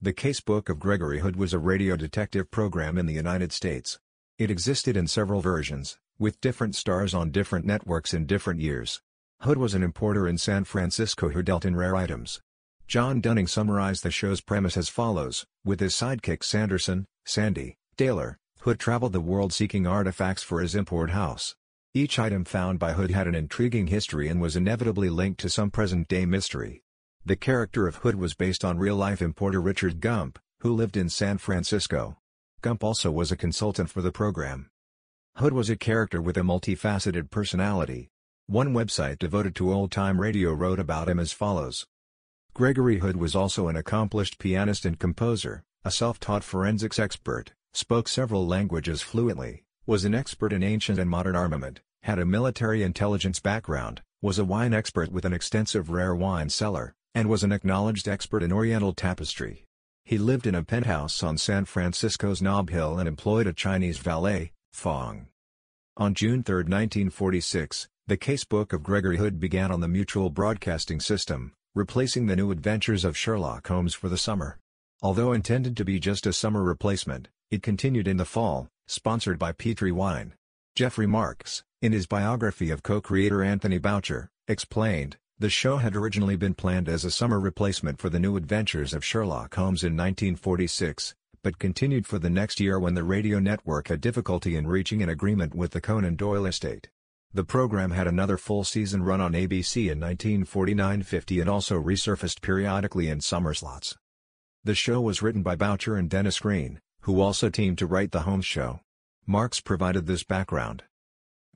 The Casebook of Gregory Hood was a radio detective program in the United States. It existed in several versions, with different stars on different networks in different years. Hood was an importer in San Francisco who dealt in rare items. John Dunning summarized the show's premise as follows, with his sidekick Sanderson, Sandy, Taylor, Hood traveled the world seeking artifacts for his import house. Each item found by Hood had an intriguing history and was inevitably linked to some present-day mystery. The character of Hood was based on real-life importer Richard Gump, who lived in San Francisco. Gump also was a consultant for the program. Hood was a character with a multifaceted personality. One website devoted to old-time radio wrote about him as follows. Gregory Hood was also an accomplished pianist and composer, a self-taught forensics expert, spoke several languages fluently, was an expert in ancient and modern armament, had a military intelligence background, was a wine expert with an extensive rare wine cellar, and was an acknowledged expert in Oriental tapestry. He lived in a penthouse on San Francisco's Nob Hill and employed a Chinese valet, Fong. On June 3, 1946, the casebook of Gregory Hood began on the Mutual Broadcasting System, replacing the new adventures of Sherlock Holmes for the summer. Although intended to be just a summer replacement, it continued in the fall, sponsored by Petri Wine. Jeffrey Marks, in his biography of co-creator Anthony Boucher, explained, the show had originally been planned as a summer replacement for the new adventures of Sherlock Holmes in 1946, but continued for the next year when the radio network had difficulty in reaching an agreement with the Conan Doyle estate. The program had another full season run on ABC in 1949-50 and also resurfaced periodically in summer slots. The show was written by Boucher and Dennis Green, who also teamed to write The Holmes Show. Marks provided this background.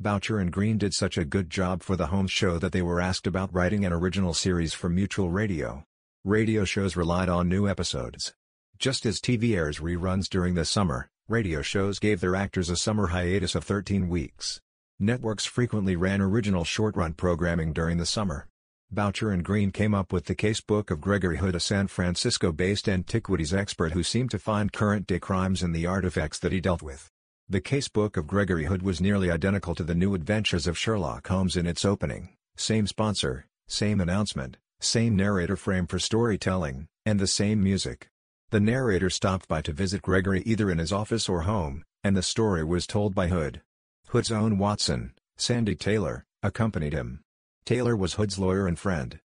Boucher and Green did such a good job for the Holmes show that they were asked about writing an original series for Mutual Radio. Radio shows relied on new episodes. Just as TV airs reruns during the summer, radio shows gave their actors a summer hiatus of 13 weeks. Networks frequently ran original short-run programming during the summer. Boucher and Green came up with the casebook of Gregory Hood a San Francisco-based antiquities expert who seemed to find current-day crimes in the artifacts that he dealt with. The casebook of Gregory Hood was nearly identical to the new adventures of Sherlock Holmes in its opening, same sponsor, same announcement, same narrator frame for storytelling, and the same music. The narrator stopped by to visit Gregory either in his office or home, and the story was told by Hood. Hood's own Watson, Sandy Taylor, accompanied him. Taylor was Hood's lawyer and friend.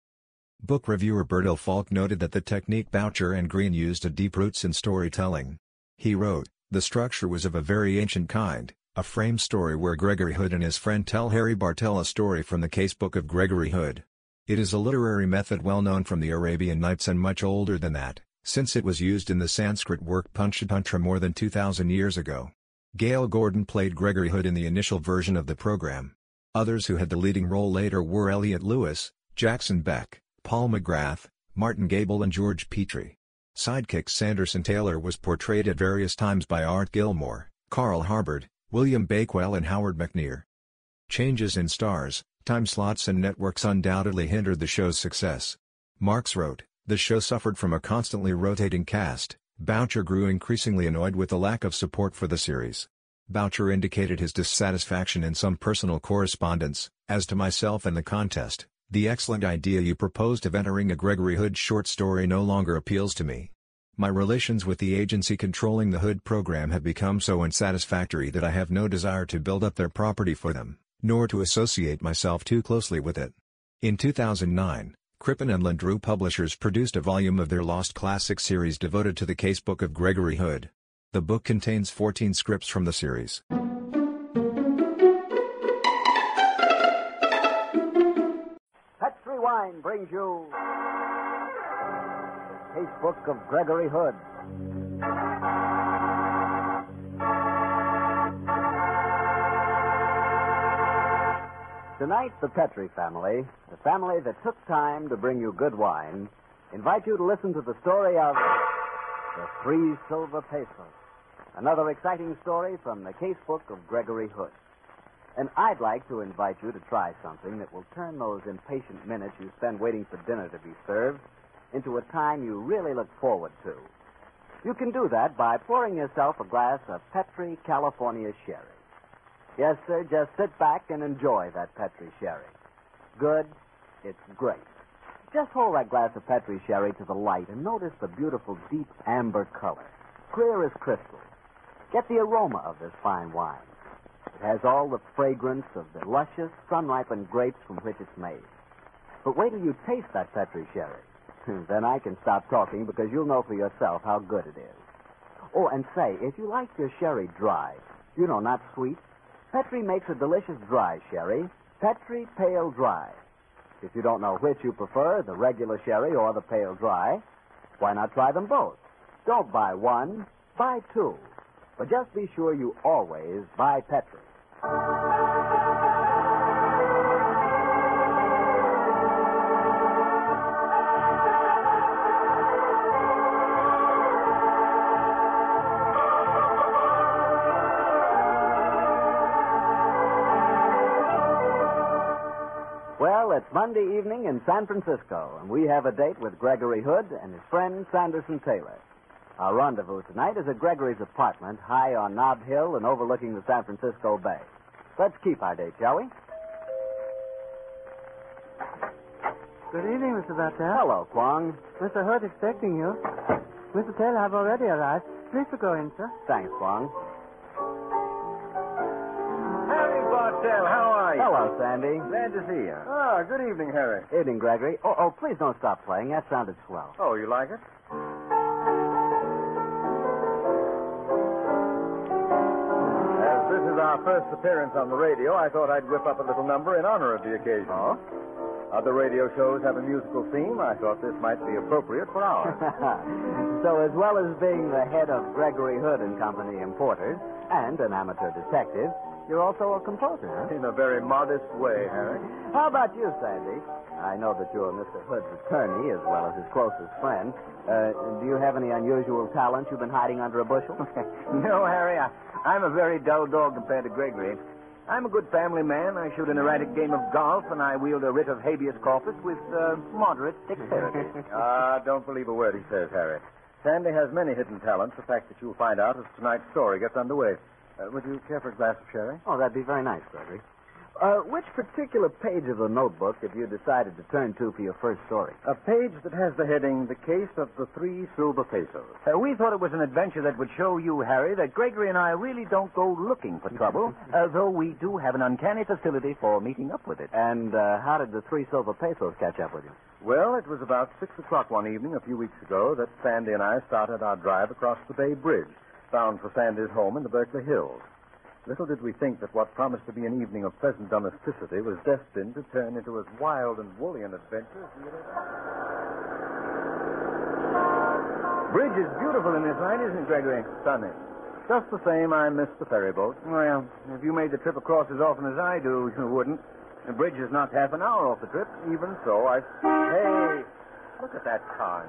Book reviewer Bertil Falk noted that the technique Boucher and Green used had deep roots in storytelling. He wrote, the structure was of a very ancient kind, a frame story where Gregory Hood and his friend tell Harry Bartell a story from the casebook of Gregory Hood. It is a literary method well known from the Arabian Nights and much older than that, since it was used in the Sanskrit work Panchatantra more than 2,000 years ago. Gale Gordon played Gregory Hood in the initial version of the program. Others who had the leading role later were Elliot Lewis, Jackson Beck, Paul McGrath, Martin Gabel and George Petrie. Sidekick Sanderson Taylor was portrayed at various times by Art Gilmore, Carl Harbord, William Bakewell and Howard McNear. Changes in stars, time slots and networks undoubtedly hindered the show's success. Marks wrote, the show suffered from a constantly rotating cast, Boucher grew increasingly annoyed with the lack of support for the series. Boucher indicated his dissatisfaction in some personal correspondence, as to myself and the contest, the excellent idea you proposed of entering a Gregory Hood short story no longer appeals to me. My relations with the agency controlling the Hood program have become so unsatisfactory that I have no desire to build up their property for them, nor to associate myself too closely with it. In 2009, Crippen and Landru Publishers produced a volume of their Lost Classic series devoted to the casebook of Gregory Hood. The book contains 14 scripts from the series. Brings you the Casebook of Gregory Hood. Tonight, the Petri family, the family that took time to bring you good wine, invite you to listen to the story of the Three Silver Pesos. Another exciting story from the casebook of Gregory Hood. And I'd like to invite you to try something that will turn those impatient minutes you spend waiting for dinner to be served into a time you really look forward to. You can do that by pouring yourself a glass of Petri California Sherry. Yes, sir, just sit back and enjoy that Petri Sherry. Good, it's great. just hold that glass of Petri sherry to the light and notice the beautiful deep amber color, clear as crystal. Get the aroma of this fine wine. It has all the fragrance of the luscious, sun-ripened grapes from which it's made. But wait till you taste that Petri sherry. Hmm, then I can stop talking because you'll know for yourself how good it is. Oh, and say, if you like your sherry dry, you know, not sweet, Petri makes a delicious dry sherry, Petri Pale Dry. If you don't know which you prefer, the regular sherry or the pale dry, why not try them both? Don't buy one, buy two. But just be sure you always buy Petri. Well, it's Monday evening in San Francisco, and we have a date with Gregory Hood and his friend Sanderson Taylor. Our rendezvous tonight is at Gregory's apartment, high on Nob Hill and overlooking the San Francisco Bay. Let's keep our date, shall we? Good evening, Mr. Bartell. Hello, Kwong. Mr. Hood is expecting you. Mr. Taylor have already arrived. Please go in, sir. Thanks, Kwong. Harry Bartell, how are you? Hello, Sandy. Glad to see you. Ah, good evening, Harry. Evening, Gregory. Oh, oh, please don't stop playing. That sounded swell. Oh, you like it? As this is our first appearance on the radio, I thought I'd whip up a little number in honor of the occasion. Oh? Other radio shows have a musical theme. I thought this might be appropriate for ours. so, as well as being the head of Gregory Hood and Company Importers and an amateur detective, you're also a composer, huh? in a very modest way, Harry. How about you, Sandy? I know that you're Mr. Hood's attorney as well as his closest friend. Uh, do you have any unusual talents you've been hiding under a bushel? No, Harry, I, I'm a very dull dog compared to Gregory. I'm a good family man. I shoot an erratic game of golf, and I wield a writ of habeas corpus with uh, moderate dexterity. Ah, don't believe a word he says, Harry. Sandy has many hidden talents, a fact that you'll find out as tonight's story gets underway. Uh, would you care for a glass of sherry? oh, that'd be very nice, Gregory. Uh, which particular page of the notebook have you decided to turn to for your first story? A page that has the heading, The Case of the Three Silver Pesos. Uh, we thought it was an adventure that would show you, Harry, that Gregory and I really don't go looking for trouble, uh, though we do have an uncanny facility for meeting up with it. And uh, how did the three silver pesos catch up with you? Well, it was about six o'clock one evening a few weeks ago that Sandy and I started our drive across the Bay Bridge, bound for Sandy's home in the Berkeley Hills. Little did we think that what promised to be an evening of pleasant domesticity was destined to turn into as wild and woolly an adventure as we had ever... Bridge is beautiful in this light, isn't it, Gregory? Stunning. Just the same, I missed the ferry boat. Well, if you made the trip across as often as I do, you wouldn't. The bridge is not half an hour off the trip. Even so, I... Hey, look at that car.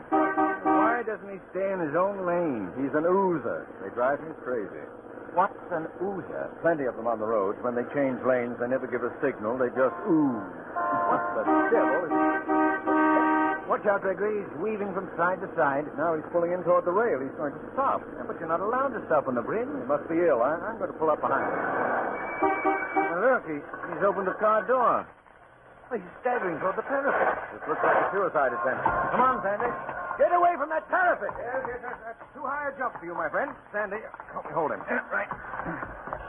Why doesn't he stay in his own lane? He's an oozer. They drive me crazy. What's an oozer? Plenty of them on the roads. When they change lanes, they never give a signal. They just ooze. What the devil is... Watch out, Gregory. He's weaving from side to side. Now he's pulling in toward the rail. He's going to stop. Yeah, but you're not allowed to stop on the bridge. He must be ill. I, I'm going to pull up behind him. Now, look, he, he's opened the car door. Well, he's staggering toward the parapet. This looks like a suicide attempt. Come on, Sandy. Get away from that parapet. Yes, yes, yes. That's too high a jump for you, my friend. Sandy, help me hold him. Right.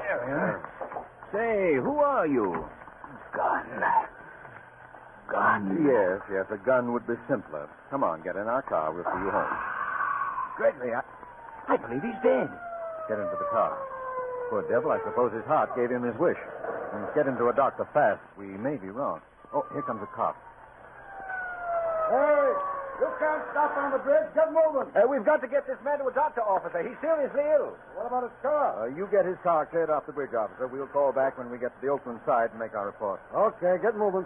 There we are. Say, who are you? Gun. Gun. Yes, yes, a gun would be simpler. Come on, get in our car. We'll see you home. Gregory, I, I believe he's dead. Get into the car. Poor devil, I suppose his heart gave him his wish. We must get him to a doctor fast. We may be wrong. Oh, here comes a cop. Hey, you can't stop on the bridge. Get moving. Uh, we've got to get this man to a doctor, officer. He's seriously ill. What about his car? Uh, you get his car cleared off the bridge, officer. We'll call back when we get to the Oakland side and make our report. Okay, get moving.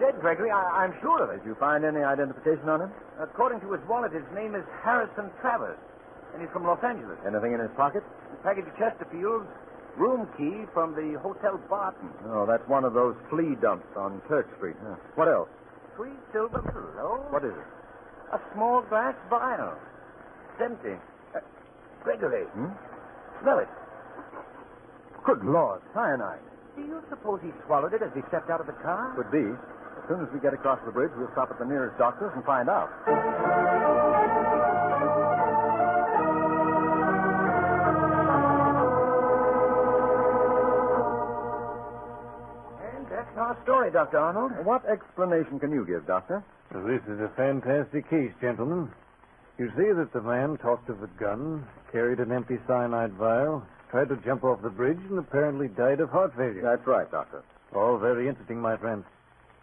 Dead, Gregory. I, I'm sure of it. Did you find any identification on him? According to his wallet, his name is Harrison Travers, and he's from Los Angeles. Anything in his pocket? A package of Chesterfield's, room key from the Hotel Barton. Oh, that's one of those flea dumps on Turk Street. Huh. What else? Three silver below. What is it? A small glass vial. empty. Uh, Gregory, Hmm? smell it. Good Lord, cyanide. Do you suppose he swallowed it as he stepped out of the car? Could be. As soon as we get across the bridge, we'll stop at the nearest doctor's and find out. And that's our story, Dr. Arnold. What explanation can you give, Doctor? Well, this is a fantastic case, gentlemen. You see that the man talked of a gun, carried an empty cyanide vial, tried to jump off the bridge, and apparently died of heart failure. That's right, Doctor. All very interesting, my friend.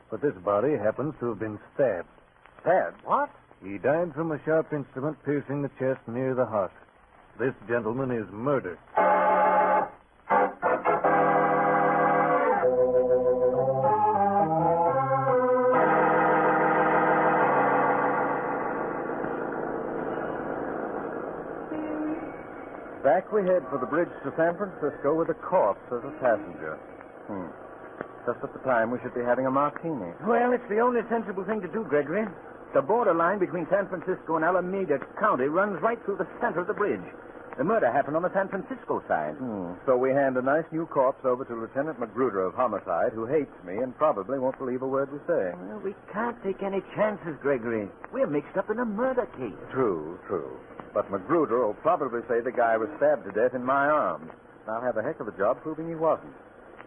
But this body happens to have been stabbed. Stabbed? What? He died from a sharp instrument piercing the chest near the heart. This gentleman is murdered. Back we head for the bridge to San Francisco with a corpse as a passenger. Hmm. Just at the time we should be having a martini. Well, it's the only sensible thing to do, Gregory. The borderline between San Francisco and Alameda County runs right through the center of the bridge. The murder happened on the San Francisco side. Hmm. So we hand a nice new corpse over to Lieutenant Magruder of Homicide, who hates me and probably won't believe a word we say. Well, we can't take any chances, Gregory. We're mixed up in a murder case. True, true. But Magruder will probably say the guy was stabbed to death in my arms. I'll have a heck of a job proving he wasn't.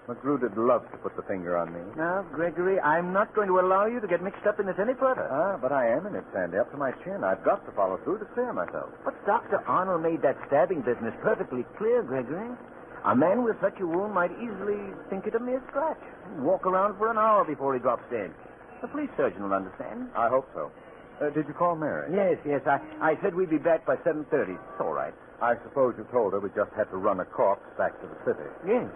Magruder'd love to put the finger on me. Now, Gregory, I'm not going to allow you to get mixed up in this any further. Ah, but I am in it, Sandy, up to my chin. I've got to follow through to clear myself. But Dr. Arnold made that stabbing business perfectly clear, Gregory. A man with such a wound might easily think it a mere scratch. Walk around for an hour before he drops dead. The police surgeon will understand. I hope so. Uh, did you call Mary? Yes, yes. I, I said we'd be back by 7.30. It's all right. I suppose you told her we just had to run a corpse back to the city. Yes.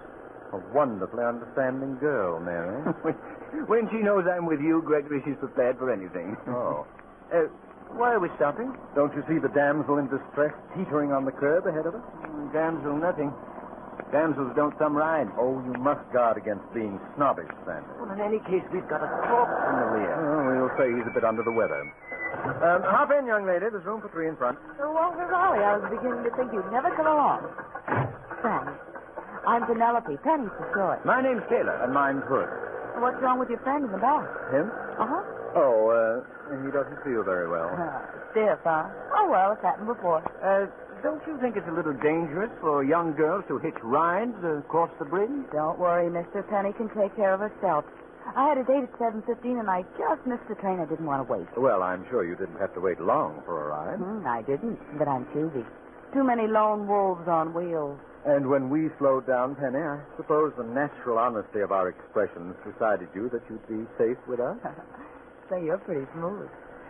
A wonderfully understanding girl, Mary. when, when she knows I'm with you, Gregory, she's prepared for anything. oh. Uh, why are we stopping? Don't you see the damsel in distress teetering on the curb ahead of us? Mm, Damsel, nothing. Damsels don't thumb ride. Oh, you must guard against being snobbish, Sandy. Well, in any case, we've got a corpse in the rear. Oh, we'll say he's a bit under the weather. Um, hop in, young lady. There's room for three in front. Oh, Walter Raleigh, I was beginning to think you'd never come along. Thanks. I'm Penelope. Penny for short. My name's Taylor. And mine's Hood. What's wrong with your friend in the back? Him? Uh-huh. Oh, uh, he doesn't feel very well. Uh, stiff, huh? Oh, well, it's happened before. Uh, don't you think it's a little dangerous for young girls to hitch rides across the bridge? Don't worry, mister. Penny can take care of herself. I had a date at 7.15, and I just missed the train I didn't want to wait. Well, I'm sure you didn't have to wait long for a ride. Hmm, I didn't, but I'm choosy. Too many lone wolves on wheels. And when we slowed down, Penny, I suppose the natural honesty of our expressions decided you that you'd be safe with us? Say, you're pretty smooth.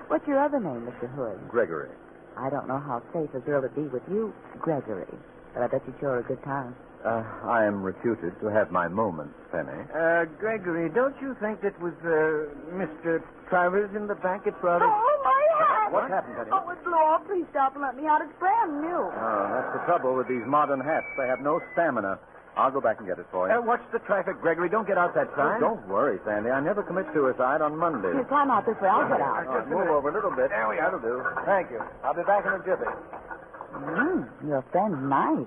What's your other name, Mr. Hood? Gregory. I don't know how safe a girl would be with you, Gregory, but I bet you'd show a good time. Uh, I am reputed to have my moments, Penny. Uh, Gregory, don't you think that with uh, Mr. Travers in the back, it's rather... Oh, my hat! What happened, Penny? Oh, it blew off. Please stop and let me out. It's brand new. Oh, that's the trouble with these modern hats. They have no stamina. I'll go back and get it for you. Uh, watch the traffic, Gregory. Don't get out that Oh, sign. don't worry, Sandy. I never commit suicide on Mondays. You climb out this way. I'll get out. right, move over a little bit. There we are. That'll do. Thank you. I'll be back in a jiffy. Mm, your friend, nice.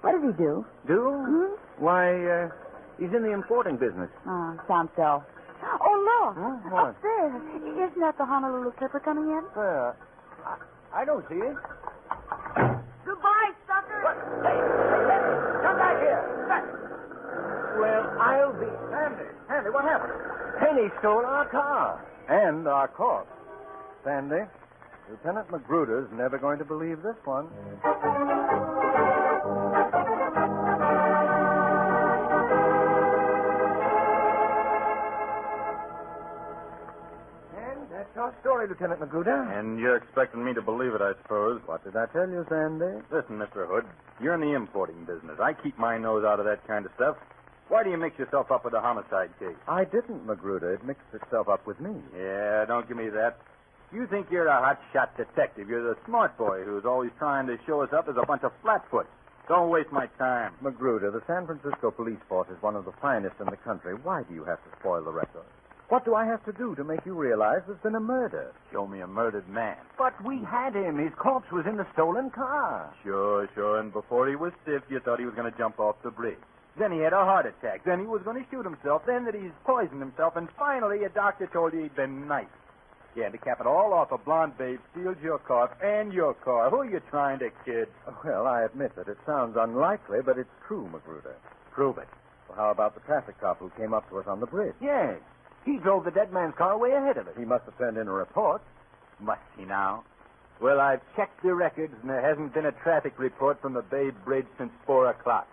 What does he do? Do? Hmm? Why, uh, he's in the importing business. Oh, sounds so. Oh, look. Huh? What? Up there. Isn't that the Honolulu Clipper coming in? Uh, I, I don't see it. Goodbye, sucker. Come back here. Back. Well, I'll be... Sandy, Sandy, what happened? Penny stole our car. And our corpse. Sandy, Lieutenant Magruder's never going to believe this one. Story, Lieutenant Magruder. And you're expecting me to believe it, I suppose. What did I tell you, Sandy? Listen, Mr. Hood, you're in the importing business. I keep my nose out of that kind of stuff. Why do you mix yourself up with a homicide case? I didn't, Magruder. It mixed itself up with me. Yeah, don't give me that. You think you're a hot-shot detective. You're the smart boy who's always trying to show us up as a bunch of flatfoot. Don't waste my time. Magruder, the San Francisco police force is one of the finest in the country. Why do you have to spoil the record? What do I have to do to make you realize there's been a murder? Show me a murdered man. But we had him. His corpse was in the stolen car. Sure, sure. And before he was stiff, you thought he was going to jump off the bridge. Then he had a heart attack. Then he was going to shoot himself. Then that he's poisoned himself. And finally, a doctor told you he'd been knifed. You had to cap it all off. A blonde babe steals your car and your car. Who are you trying to kid? Well, I admit that it sounds unlikely, but it's true, Magruder. Prove it. Well, how about the traffic cop who came up to us on the bridge? Yes. He drove the dead man's car way ahead of us. He must have turned in a report. Must he now? Well, I've checked the records, and there hasn't been a traffic report from the Bay Bridge since 4 o'clock.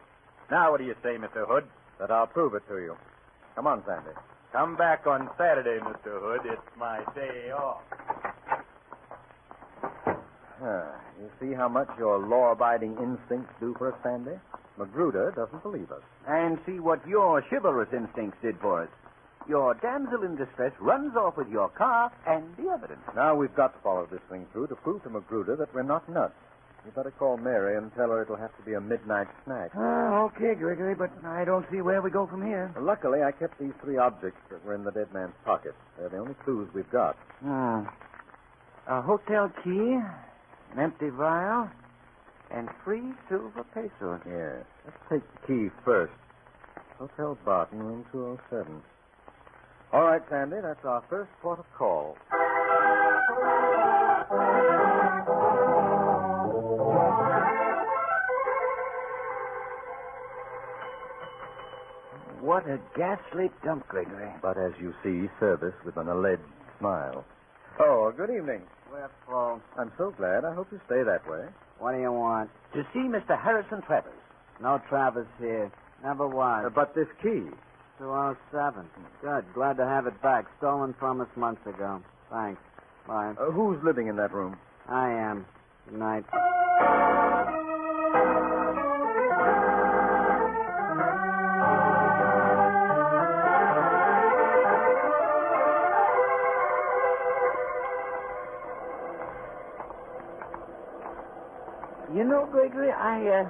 Now, what do you say, Mr. Hood? That I'll prove it to you. Come on, Sandy. Come back on Saturday, Mr. Hood. It's my day off. Ah, you see how much your law-abiding instincts do for us, Sandy? Magruder doesn't believe us. And see what your chivalrous instincts did for us. Your damsel in distress runs off with your car and the evidence. Now we've got to follow this thing through to prove to Magruder that we're not nuts. You better call Mary and tell her it'll have to be a midnight snack. Ah, okay, Gregory, but I don't see where we go from here. Luckily, I kept these three objects that were in the dead man's pocket. They're the only clues we've got. Hmm. A hotel key, an empty vial, and three silver pesos. Yes. Let's take the key first. Hotel Barton, room 207. All right, Sandy, that's our first port of call. What a ghastly dump, Gregory. But as you see, service with an alleged smile. Oh, good evening. Well, for? I'm so glad. I hope you stay that way. What do you want? To see Mr. Harrison Travers. No Travers here. Never was. Uh, but this key. 207. Good. Glad to have it back. Stolen from us months ago. Thanks. Bye. Uh, who's living in that room? I am. Good night. You know, Gregory, I, uh,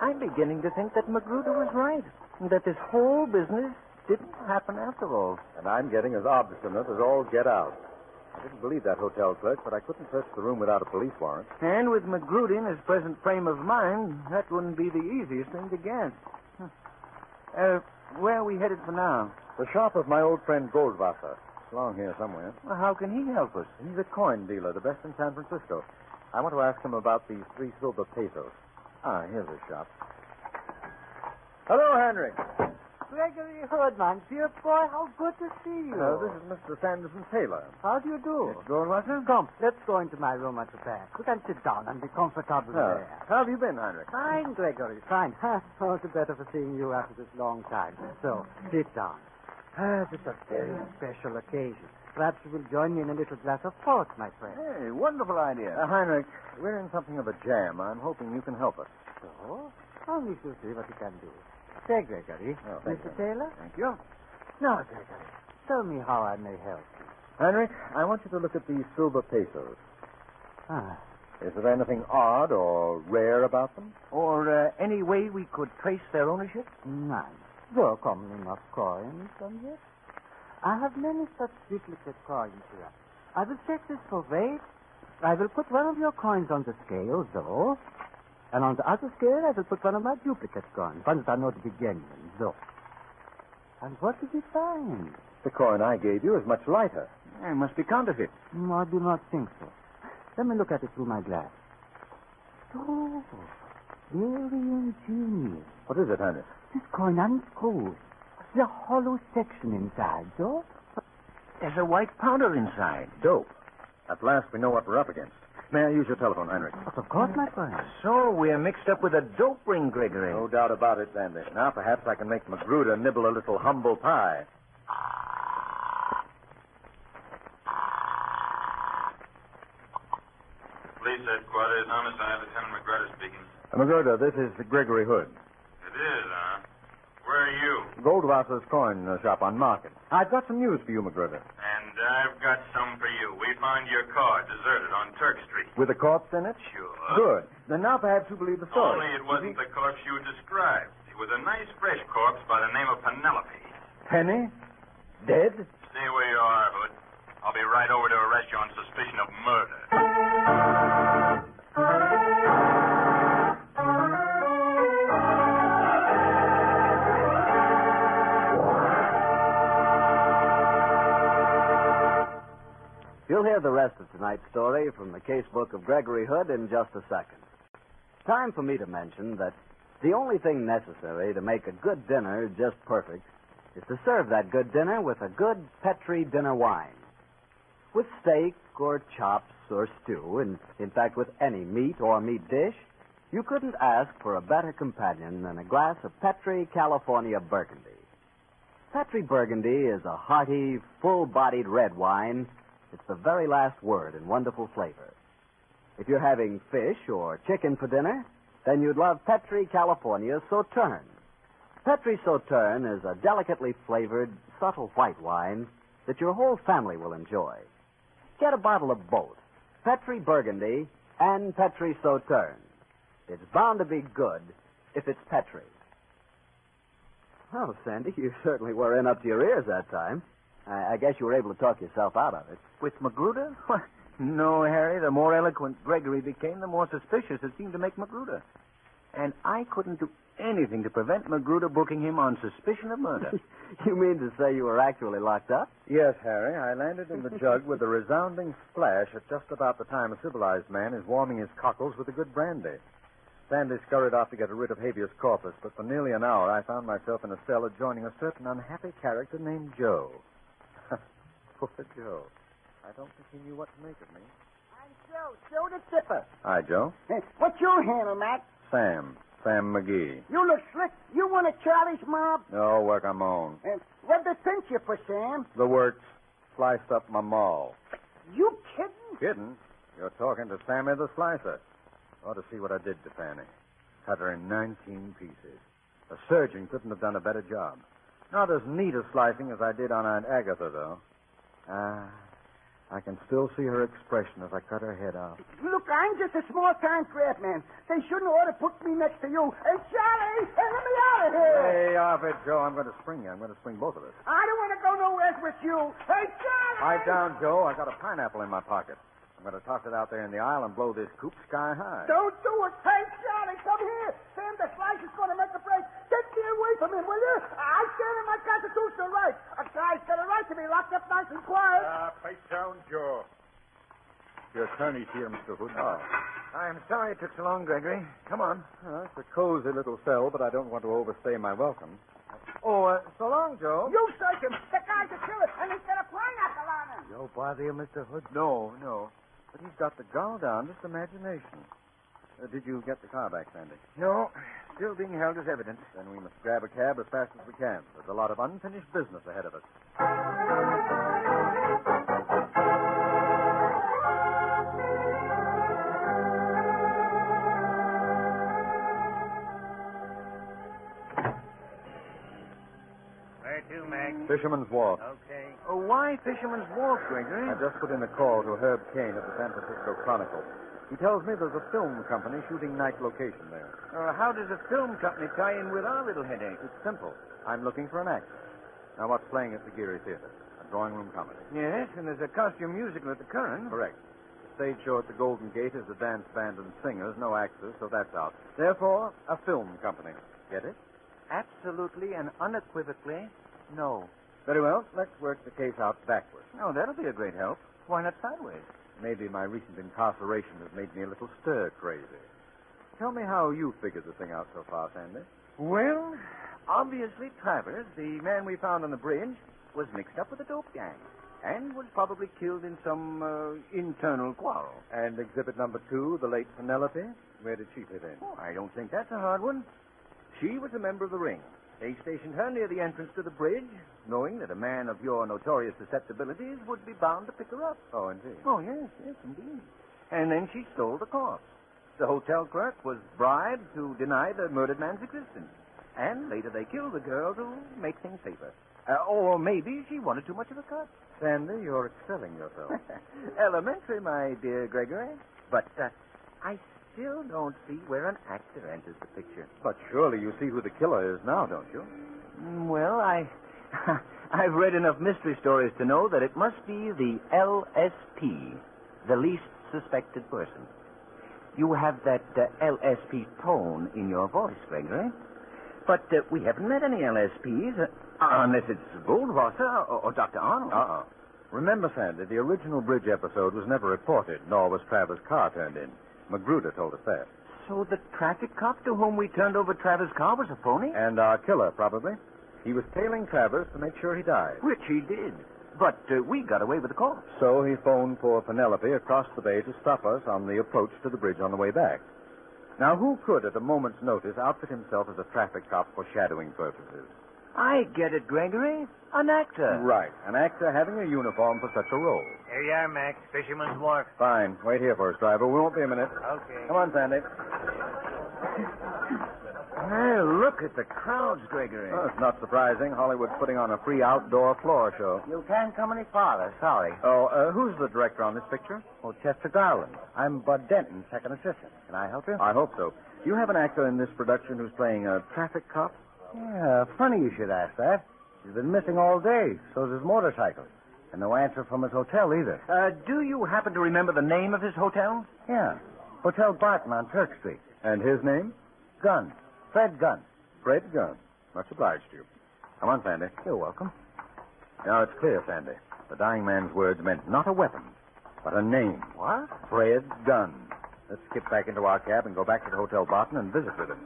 I'm beginning to think that Magruder was right. That this whole business didn't happen after all. And I'm getting as obstinate as all get out. I didn't believe that hotel clerk, but I couldn't search the room without a police warrant. And with Magruder in his present frame of mind, that wouldn't be the easiest thing to get. Uh, where are we headed for now? The shop of my old friend Goldwasser. It's along here somewhere. Well, how can he help us? He's a coin dealer, the best in San Francisco. I want to ask him about these three silver pesos. Ah, here's his shop. Hello, Henry. Gregory Hood, man. Dear boy, how good to see you. Uh, this is Mr. Sanderson Taylor. How do you do? Goldwasser? Come, let's go into my room at the back. We can sit down and be comfortable Oh, there. how have you been, Heinrich? Fine, Gregory, fine. All the better for seeing you after this long time. So, sit down. Ah, this is a very special occasion. Perhaps you will join me in a little glass of port, my friend. Hey, wonderful idea. Uh, Heinrich, we're in something of a jam. I'm hoping you can help us. So, oh, we shall see what we can do. Say, Gregory. Oh, Mr. Taylor? Thank you. Now, Gregory, tell me how I may help you. Heinrich, I want you to look at these silver pesos. Ah, Is there anything odd or rare about them? Or uh, any way we could trace their ownership? none. Though common enough coins, and yet. I have many such duplicate coins here. I will check this for weight. I will put one of your coins on the scale, though. And on the other scale, I will put one of my duplicate coins, ones that are not to be genuine, though. And what did you find? The coin I gave you is much lighter. It must be counterfeit. No, I do not think so. Let me look at it through my glass. Oh, very ingenious. What is it, Ernest? This coin unscrews. The hollow section inside, though. There's a white powder inside. Dope. At last we know what we're up against. May I use your telephone, Heinrich? But of course, my friend. So we're mixed up with a dope ring, Gregory. No doubt about it, Sandy. Now perhaps I can make Magruder nibble a little humble pie. Police headquarters, homicide, Lieutenant Magruder speaking. Uh, Magruder, this is Gregory Hood. It is, huh? Where are you? Goldwasser's coin shop on Market. I've got some news for you, Magruder. I've got some for you. We found your car deserted on Turk Street. With a corpse in it? Sure. Good. Then now perhaps you believe the story. Only it wasn't the corpse you described. It was a nice fresh corpse by the name of Penelope. Penny? Dead? Stay where you are, Hood. I'll be right over to arrest you on suspicion of murder. Tonight's story from the casebook of Gregory Hood in just a second. Time for me to mention that the only thing necessary to make a good dinner just perfect is to serve that good dinner with a good Petri dinner wine. With steak or chops or stew, and in fact with any meat or meat dish, you couldn't ask for a better companion than a glass of Petri California Burgundy. Petri Burgundy is a hearty, full-bodied red wine. It's the very last word in wonderful flavor. If you're having fish or chicken for dinner, then you'd love Petri California Sauterne. Petri Sauterne is a delicately flavored, subtle white wine that your whole family will enjoy. Get a bottle of both, Petri Burgundy and Petri Sauterne. It's bound to be good if it's Petri. Well, Sandy, you certainly were in up to your ears that time. I, I guess you were able to talk yourself out of it. With Magruder? No, Harry. The more eloquent Gregory became, the more suspicious it seemed to make Magruder. And I couldn't do anything to prevent Magruder booking him on suspicion of murder. you mean to say you were actually locked up? Yes, Harry. I landed in the jug with a resounding splash at just about the time a civilized man is warming his cockles with a good brandy. Sandy scurried off to get rid of habeas corpus, but for nearly an hour I found myself in a cell adjoining a certain unhappy character named Joe. Poor Joe. I don't think he knew what to make of me. I'm Joe. Joe the Tipper. Hi, Joe. Hey, what's your handle, Mac? Sam. Sam McGee. You look slick. You one of Charlie's mob? No, work on my own. Uh, what'd they pinch you for, Sam? The works sliced up my maul. You kidding? Kidding? You're talking to Sammy the Slicer. Ought to see what I did to Fanny. Cut her in 19 pieces. A surgeon couldn't have done a better job. Not as neat a slicing as I did on Aunt Agatha, though. Ah, I can still see her expression as I cut her head off. Look, I'm just a small-time craft man. They shouldn't ought to put me next to you. Hey, Charlie, hey, let me out of here. Hey, off it, Joe. I'm going to spring you. I'm going to spring both of us. I don't want to go nowhere with you. Hey, Charlie! Pipe down, Joe. I got a pineapple in my pocket. I'm going to toss it out there in the aisle and blow this coop sky high. Don't do it. Hey, Johnny, come here. Sam the Slice is going to make a break. Get me away from him, will you? I stand in my constitutional right. A guy's got a right to be locked up nice and quiet. Ah, pipe down, Joe. Your attorney's here, Mr. Hood. Oh. I'm sorry it took so long, Gregory. Come on. Well, it's a cozy little cell, but I don't want to overstay my welcome. Oh, uh, so long, Joe. You search him. The guy's a killer, and he's got a pineapple on him. Joe bother you, Mr. Hood? No, no. But he's got the gull down, just imagination. Uh, did you get the car back, Sandy? No, still being held as evidence. Then we must grab a cab as fast as we can. There's a lot of unfinished business ahead of us. Where to, Mac? Fisherman's Wharf. Okay. Oh, why Fisherman's Wharf, Gregory? I just put in a call to Herb Caen at the San Francisco Chronicle. He tells me there's a film company shooting night location there. Uh, how does a film company tie in with our little headache? It's simple. I'm looking for an actor. Now, what's playing at the Geary Theater? A drawing room comedy. Yes, and there's a costume musical at the Curran. Correct. The stage show at the Golden Gate is a dance band and singers, no actors, so that's out. Therefore, a film company. Get it? Absolutely and unequivocally, no. Very well. Let's work the case out backwards. Oh, that'll be a great help. Why not sideways? Maybe my recent incarceration has made me a little stir crazy. Tell me how you figured the thing out so far, Sandy. Well, obviously Travers, the man we found on the bridge, was mixed up with a dope gang and was probably killed in some uh, internal quarrel. And exhibit number two, the late Penelope, where did she fit in? Oh, I don't think that's a hard one. She was a member of the ring. They stationed her near the entrance to the bridge, knowing that a man of your notorious susceptibilities would be bound to pick her up. Oh, indeed. Oh, yes, yes, indeed. And then she stole the corpse. The hotel clerk was bribed to deny the murdered man's existence. And later they killed the girl to make things safer. Uh, or maybe she wanted too much of a cut. Sandy, you're excelling yourself. Elementary, my dear Gregory. But uh, I still don't see where an actor enters the picture. but surely you see who the killer is now, don't you? Mm, Well, I. I've read enough mystery stories to know that it must be the LSP, the least suspected person. You have that uh, LSP tone in your voice, Gregory. But uh, we haven't met any LSPs, uh, unless it's Goldwasser or, or Dr. Arnold. Uh-uh. Remember, Sandy, the original bridge episode was never reported, nor was Travers' car turned in. Magruder told us that. So the traffic cop to whom we turned over Travers' car was a phony? And our killer, probably. He was tailing Travers to make sure he died. Which he did. But uh, we got away with the corpse. So he phoned for Penelope across the bay to stop us on the approach to the bridge on the way back. Now, who could, at a moment's notice, outfit himself as a traffic cop for shadowing purposes? I get it, Gregory. An actor. Right. An actor having a uniform for such a role. Here you are, Max. Fisherman's Wharf. Fine. Wait here for us, driver. We won't be a minute. Okay. Come on, Sandy. Hey, look at the crowds, Gregory. Oh, it's not surprising. Hollywood's putting on a free outdoor floor show. You can't come any farther, sorry. Oh, uh, who's the director on this picture? Oh, Chester Garland. I'm Bud Denton, second assistant. Can I help you? I hope so. You have an actor in this production who's playing a traffic cop? Yeah, funny you should ask that. He's been missing all day. So's his motorcycle. And no answer from his hotel either. Uh, do you happen to remember the name of his hotel? Yeah. Hotel Barton on Turk Street. And his name? Gunn. Fred Gunn. Fred Gunn. Much obliged to you. Come on, Sandy. You're welcome. Now, it's clear, Sandy. The dying man's words meant not a weapon, but a name. What? Fred Gunn. Let's skip back into our cab and go back to the Hotel Barton and visit with him.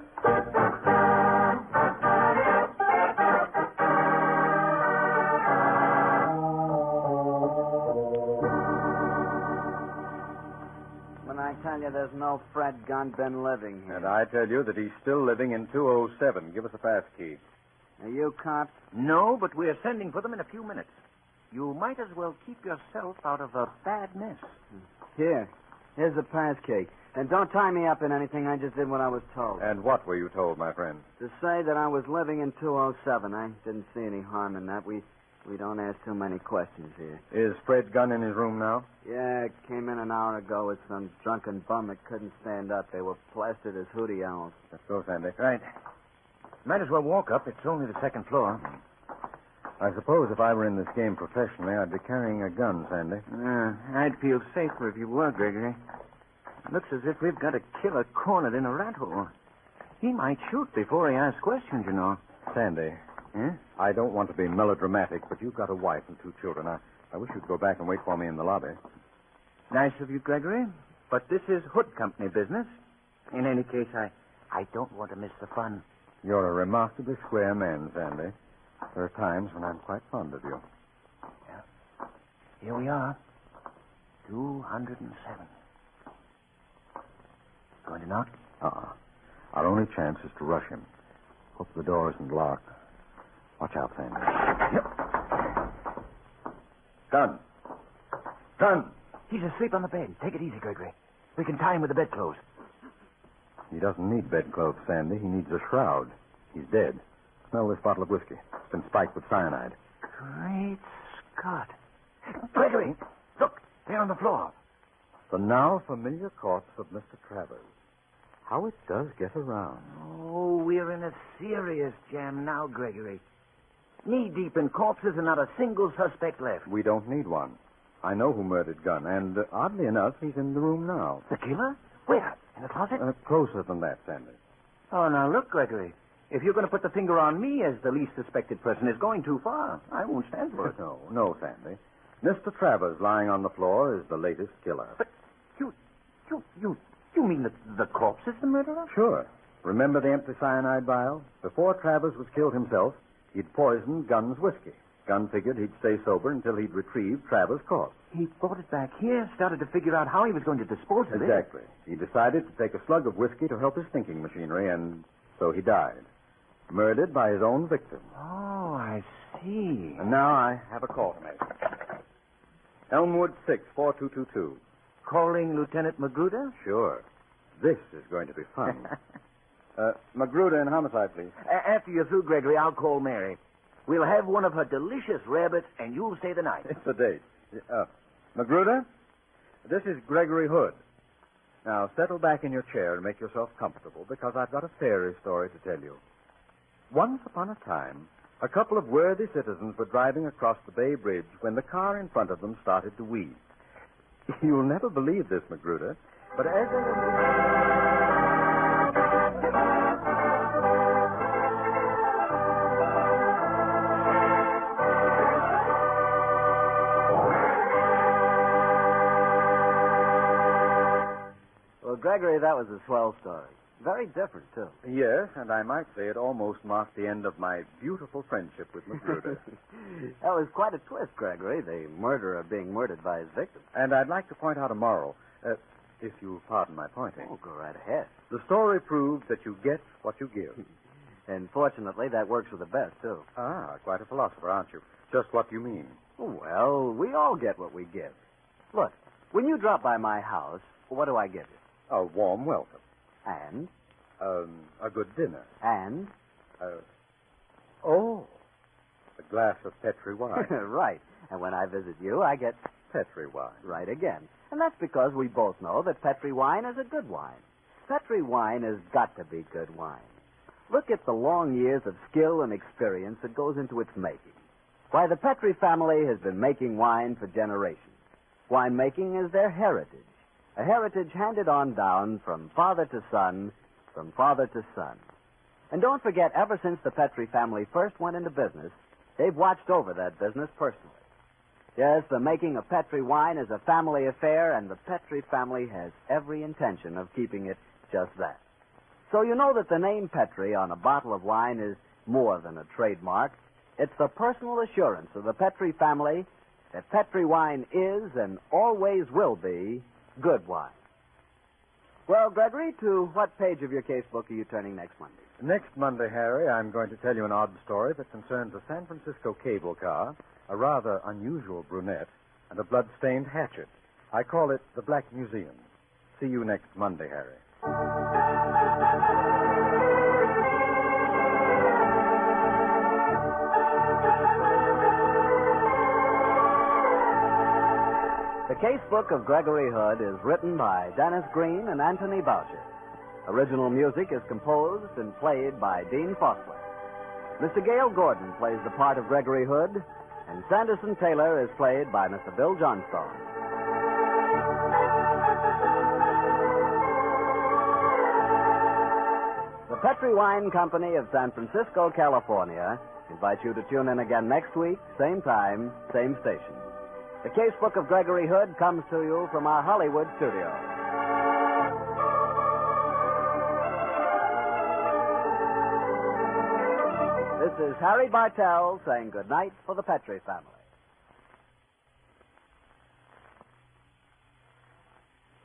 There's no Fred Gunn been living here. And I tell you that he's still living in 207. Give us a pass key. Are you cops? No, but we're sending for them in a few minutes. You might as well keep yourself out of a bad mess. Here. Here's the pass key. And don't tie me up in anything. I just did what I was told. And what were you told, my friend? To say that I was living in 207. I didn't see any harm in that. We we don't ask too many questions here. Is Fred Gunn in his room now? Yeah, it came in an hour ago with some drunken bum that couldn't stand up. They were plastered as hootie owls. Let's go, Sandy. Right. Might as well walk up. It's only the second floor. I suppose if I were in this game professionally, I'd be carrying a gun, Sandy. Uh, I'd feel safer if you were, Gregory. Looks as if we've got a killer cornered in a rat hole. He might shoot before he asks questions, you know. Sandy, Huh? I don't want to be melodramatic, but you've got a wife and two children. I, I wish you'd go back and wait for me in the lobby. Nice of you, Gregory. But this is Hood Company business. In any case, I, I don't want to miss the fun. You're a remarkably square man, Sandy. There are times when I'm quite fond of you. Yeah. Here we are. 207. Going to knock? Uh-uh. Our only chance is to rush him. Hope the door isn't locked. Watch out, Sandy. Gun. Gun. He's asleep on the bed. Take it easy, Gregory. We can tie him with the bedclothes. He doesn't need bedclothes, Sandy. He needs a shroud. He's dead. Smell this bottle of whiskey. It's been spiked with cyanide. Great Scott. Gregory, look, there on the floor. The now familiar corpse of Mr. Travers. How it does get around. Oh, we're in a serious jam now, Gregory. Knee deep in corpses and not a single suspect left. We don't need one. I know who murdered Gunn, and uh, oddly enough, he's in the room now. The killer? Where? In the closet? Uh, closer than that, Sandy. Oh, now look, Gregory. If you're going to put the finger on me as the least suspected person, it's going too far. I won't stand for it. No, no, Sandy. Mr. Travers lying on the floor is the latest killer. But you, you, you, you mean that the corpse is the murderer? Sure. Remember the empty cyanide vial? Before Travers was killed himself, he'd poisoned Gunn's whiskey. Gunn figured he'd stay sober until he'd retrieved Travers' corpse. He brought it back here, started to figure out how he was going to dispose of it. Exactly. He decided to take a slug of whiskey to help his thinking machinery, and so he died. Murdered by his own victim. Oh, I see. And now I have a call to make. Elmwood 6, 4222. Calling Lieutenant Magruder? Sure. This is going to be fun. uh, Magruder in homicide, please. A- after you're through, Gregory, I'll call Mary. We'll have one of her delicious rabbits, and you'll stay the night. It's a date. Uh, Magruder, this is Gregory Hood. Now, settle back in your chair and make yourself comfortable because I've got a fairy story to tell you. Once upon a time, A couple of worthy citizens were driving across the Bay Bridge when the car in front of them started to weave. You'll never believe this, Magruder, but as they were... Gregory, that was a swell story. Very different, too. Yes, and I might say it almost marked the end of my beautiful friendship with Magruder. that was quite a twist, Gregory, the murderer being murdered by his victim. and I'd like to point out a moral, uh, if you'll pardon my pointing. Oh, go right ahead. The story proves that you get what you give. And fortunately, that works for the best, too. ah, quite a philosopher, aren't you? Just what do you mean? Well, we all get what we give. Look, when you drop by my house, what do I give you? A warm welcome. And, Um, a good dinner. and, Uh, oh, a glass of Petri wine. right. And when I visit you, I get Petri wine. right again. And that's because we both know that Petri wine is a good wine. Petri wine has got to be good wine. Look at the long years of skill and experience that goes into its making. Why, the Petri family has been making wine for generations. Winemaking is their heritage, a heritage handed on down from father to son, from father to son. And don't forget, ever since the Petri family first went into business, they've watched over that business personally. Yes, the making of Petri wine is a family affair, and the Petri family has every intention of keeping it just that. So you know that the name Petri on a bottle of wine is more than a trademark. It's the personal assurance of the Petri family that Petri wine is and always will be good wine. Well, Gregory, to what page of your case book are you turning next Monday? Next Monday, Harry, I'm going to tell you an odd story that concerns a San Francisco cable car, a rather unusual brunette, and a blood-stained hatchet. I call it the Black Museum. See you next Monday, Harry. The case book of Gregory Hood is written by Denis Green and Anthony Boucher. Original music is composed and played by Dean Fossler. Mr. Gale Gordon plays the part of Gregory Hood, and Sanderson Taylor is played by Mr. Bill Johnstone. The Petri Wine Company of San Francisco, California invites you to tune in again next week, same time, same station. The casebook of Gregory Hood comes to you from our Hollywood studio. This is Harry Bartell saying goodnight for the Petri family.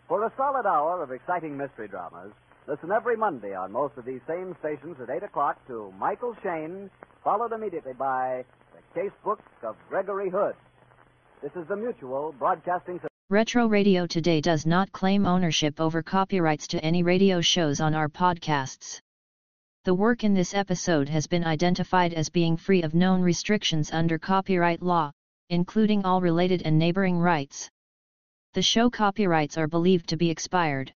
For a solid hour of exciting mystery dramas, listen every Monday on most of these same stations at 8 o'clock to Michael Shayne, followed immediately by The Casebook of Gregory Hood. This is the Mutual Broadcasting System. Retro Radio Today does not claim ownership over copyrights to any radio shows on our podcasts. The work in this episode has been identified as being free of known restrictions under copyright law, including all related and neighboring rights. The show copyrights are believed to be expired.